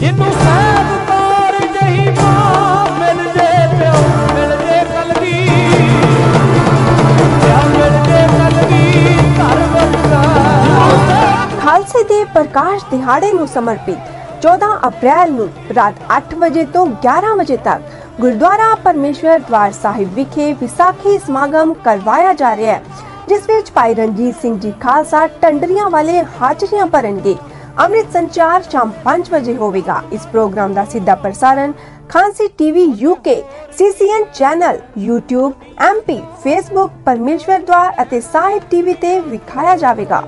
ਜਿਹਨੂੰ ਸਹਿਬ ਤਾਰ ਜਹੀ ਮਾਂ ਮਿਲ ਜੇ ਪਿਓ, ਮਿਲ ਜੇ ਕਲਗੀ। ਪਿਆ ਮਿਲ ਜੇ ਕਲਗੀ, ਘਰ ਵਰਗਾ ਖਾਲਸੇ ਦੇ ਪ੍ਰਕਾਸ਼ ਦਿਹਾੜੇ ਨੂੰ ਸਮਰਪਿਤ 14 ਅਪ੍ਰੈਲ ਨੂੰ ਰਾਤ 8 ਵਜੇ ਤੋਂ 11 ਵਜੇ ਤੱਕ ਗੁਰਦੁਆਰਾ ਪਰਮੇਸ਼ਵਰ ਦਵਾਰ ਸਾਹਿਬ ਵਿਖੇ ਵਿਸਾਖੀ ਸਮਾਗਮ ਕਰਵਾਇਆ ਜਾ ਰਿਹਾ ਹੈ, ਜਿਸ ਵਿੱਚ ਭਾਈ ਰਣਜੀਤ ਸਿੰਘ ਜੀ ਖਾਲਸਾ ਟੰਡਰੀਆਂ ਵਾਲੇ ਹਾਜ਼ਰੀਆਂ ਭਰਨਗੇ। ਅੰਮ੍ਰਿਤ ਸੰਚਾਰ ਸ਼ਾਮ 5 ਵਜੇ ਹੋਵੇਗਾ। ਇਸ ਪ੍ਰੋਗਰਾਮ ਦਾ ਸਿੱਧਾ ਪ੍ਰਸਾਰਣ ਖਾਂਸੀ TV UK CCN channel, YouTube MP Facebook Parmeshwar Dwar ਅਤੇ ਸਾਹਿਬ ਟੀਵੀ ਤੇ ਵਿਖਾਇਆ ਜਾਵੇਗਾ।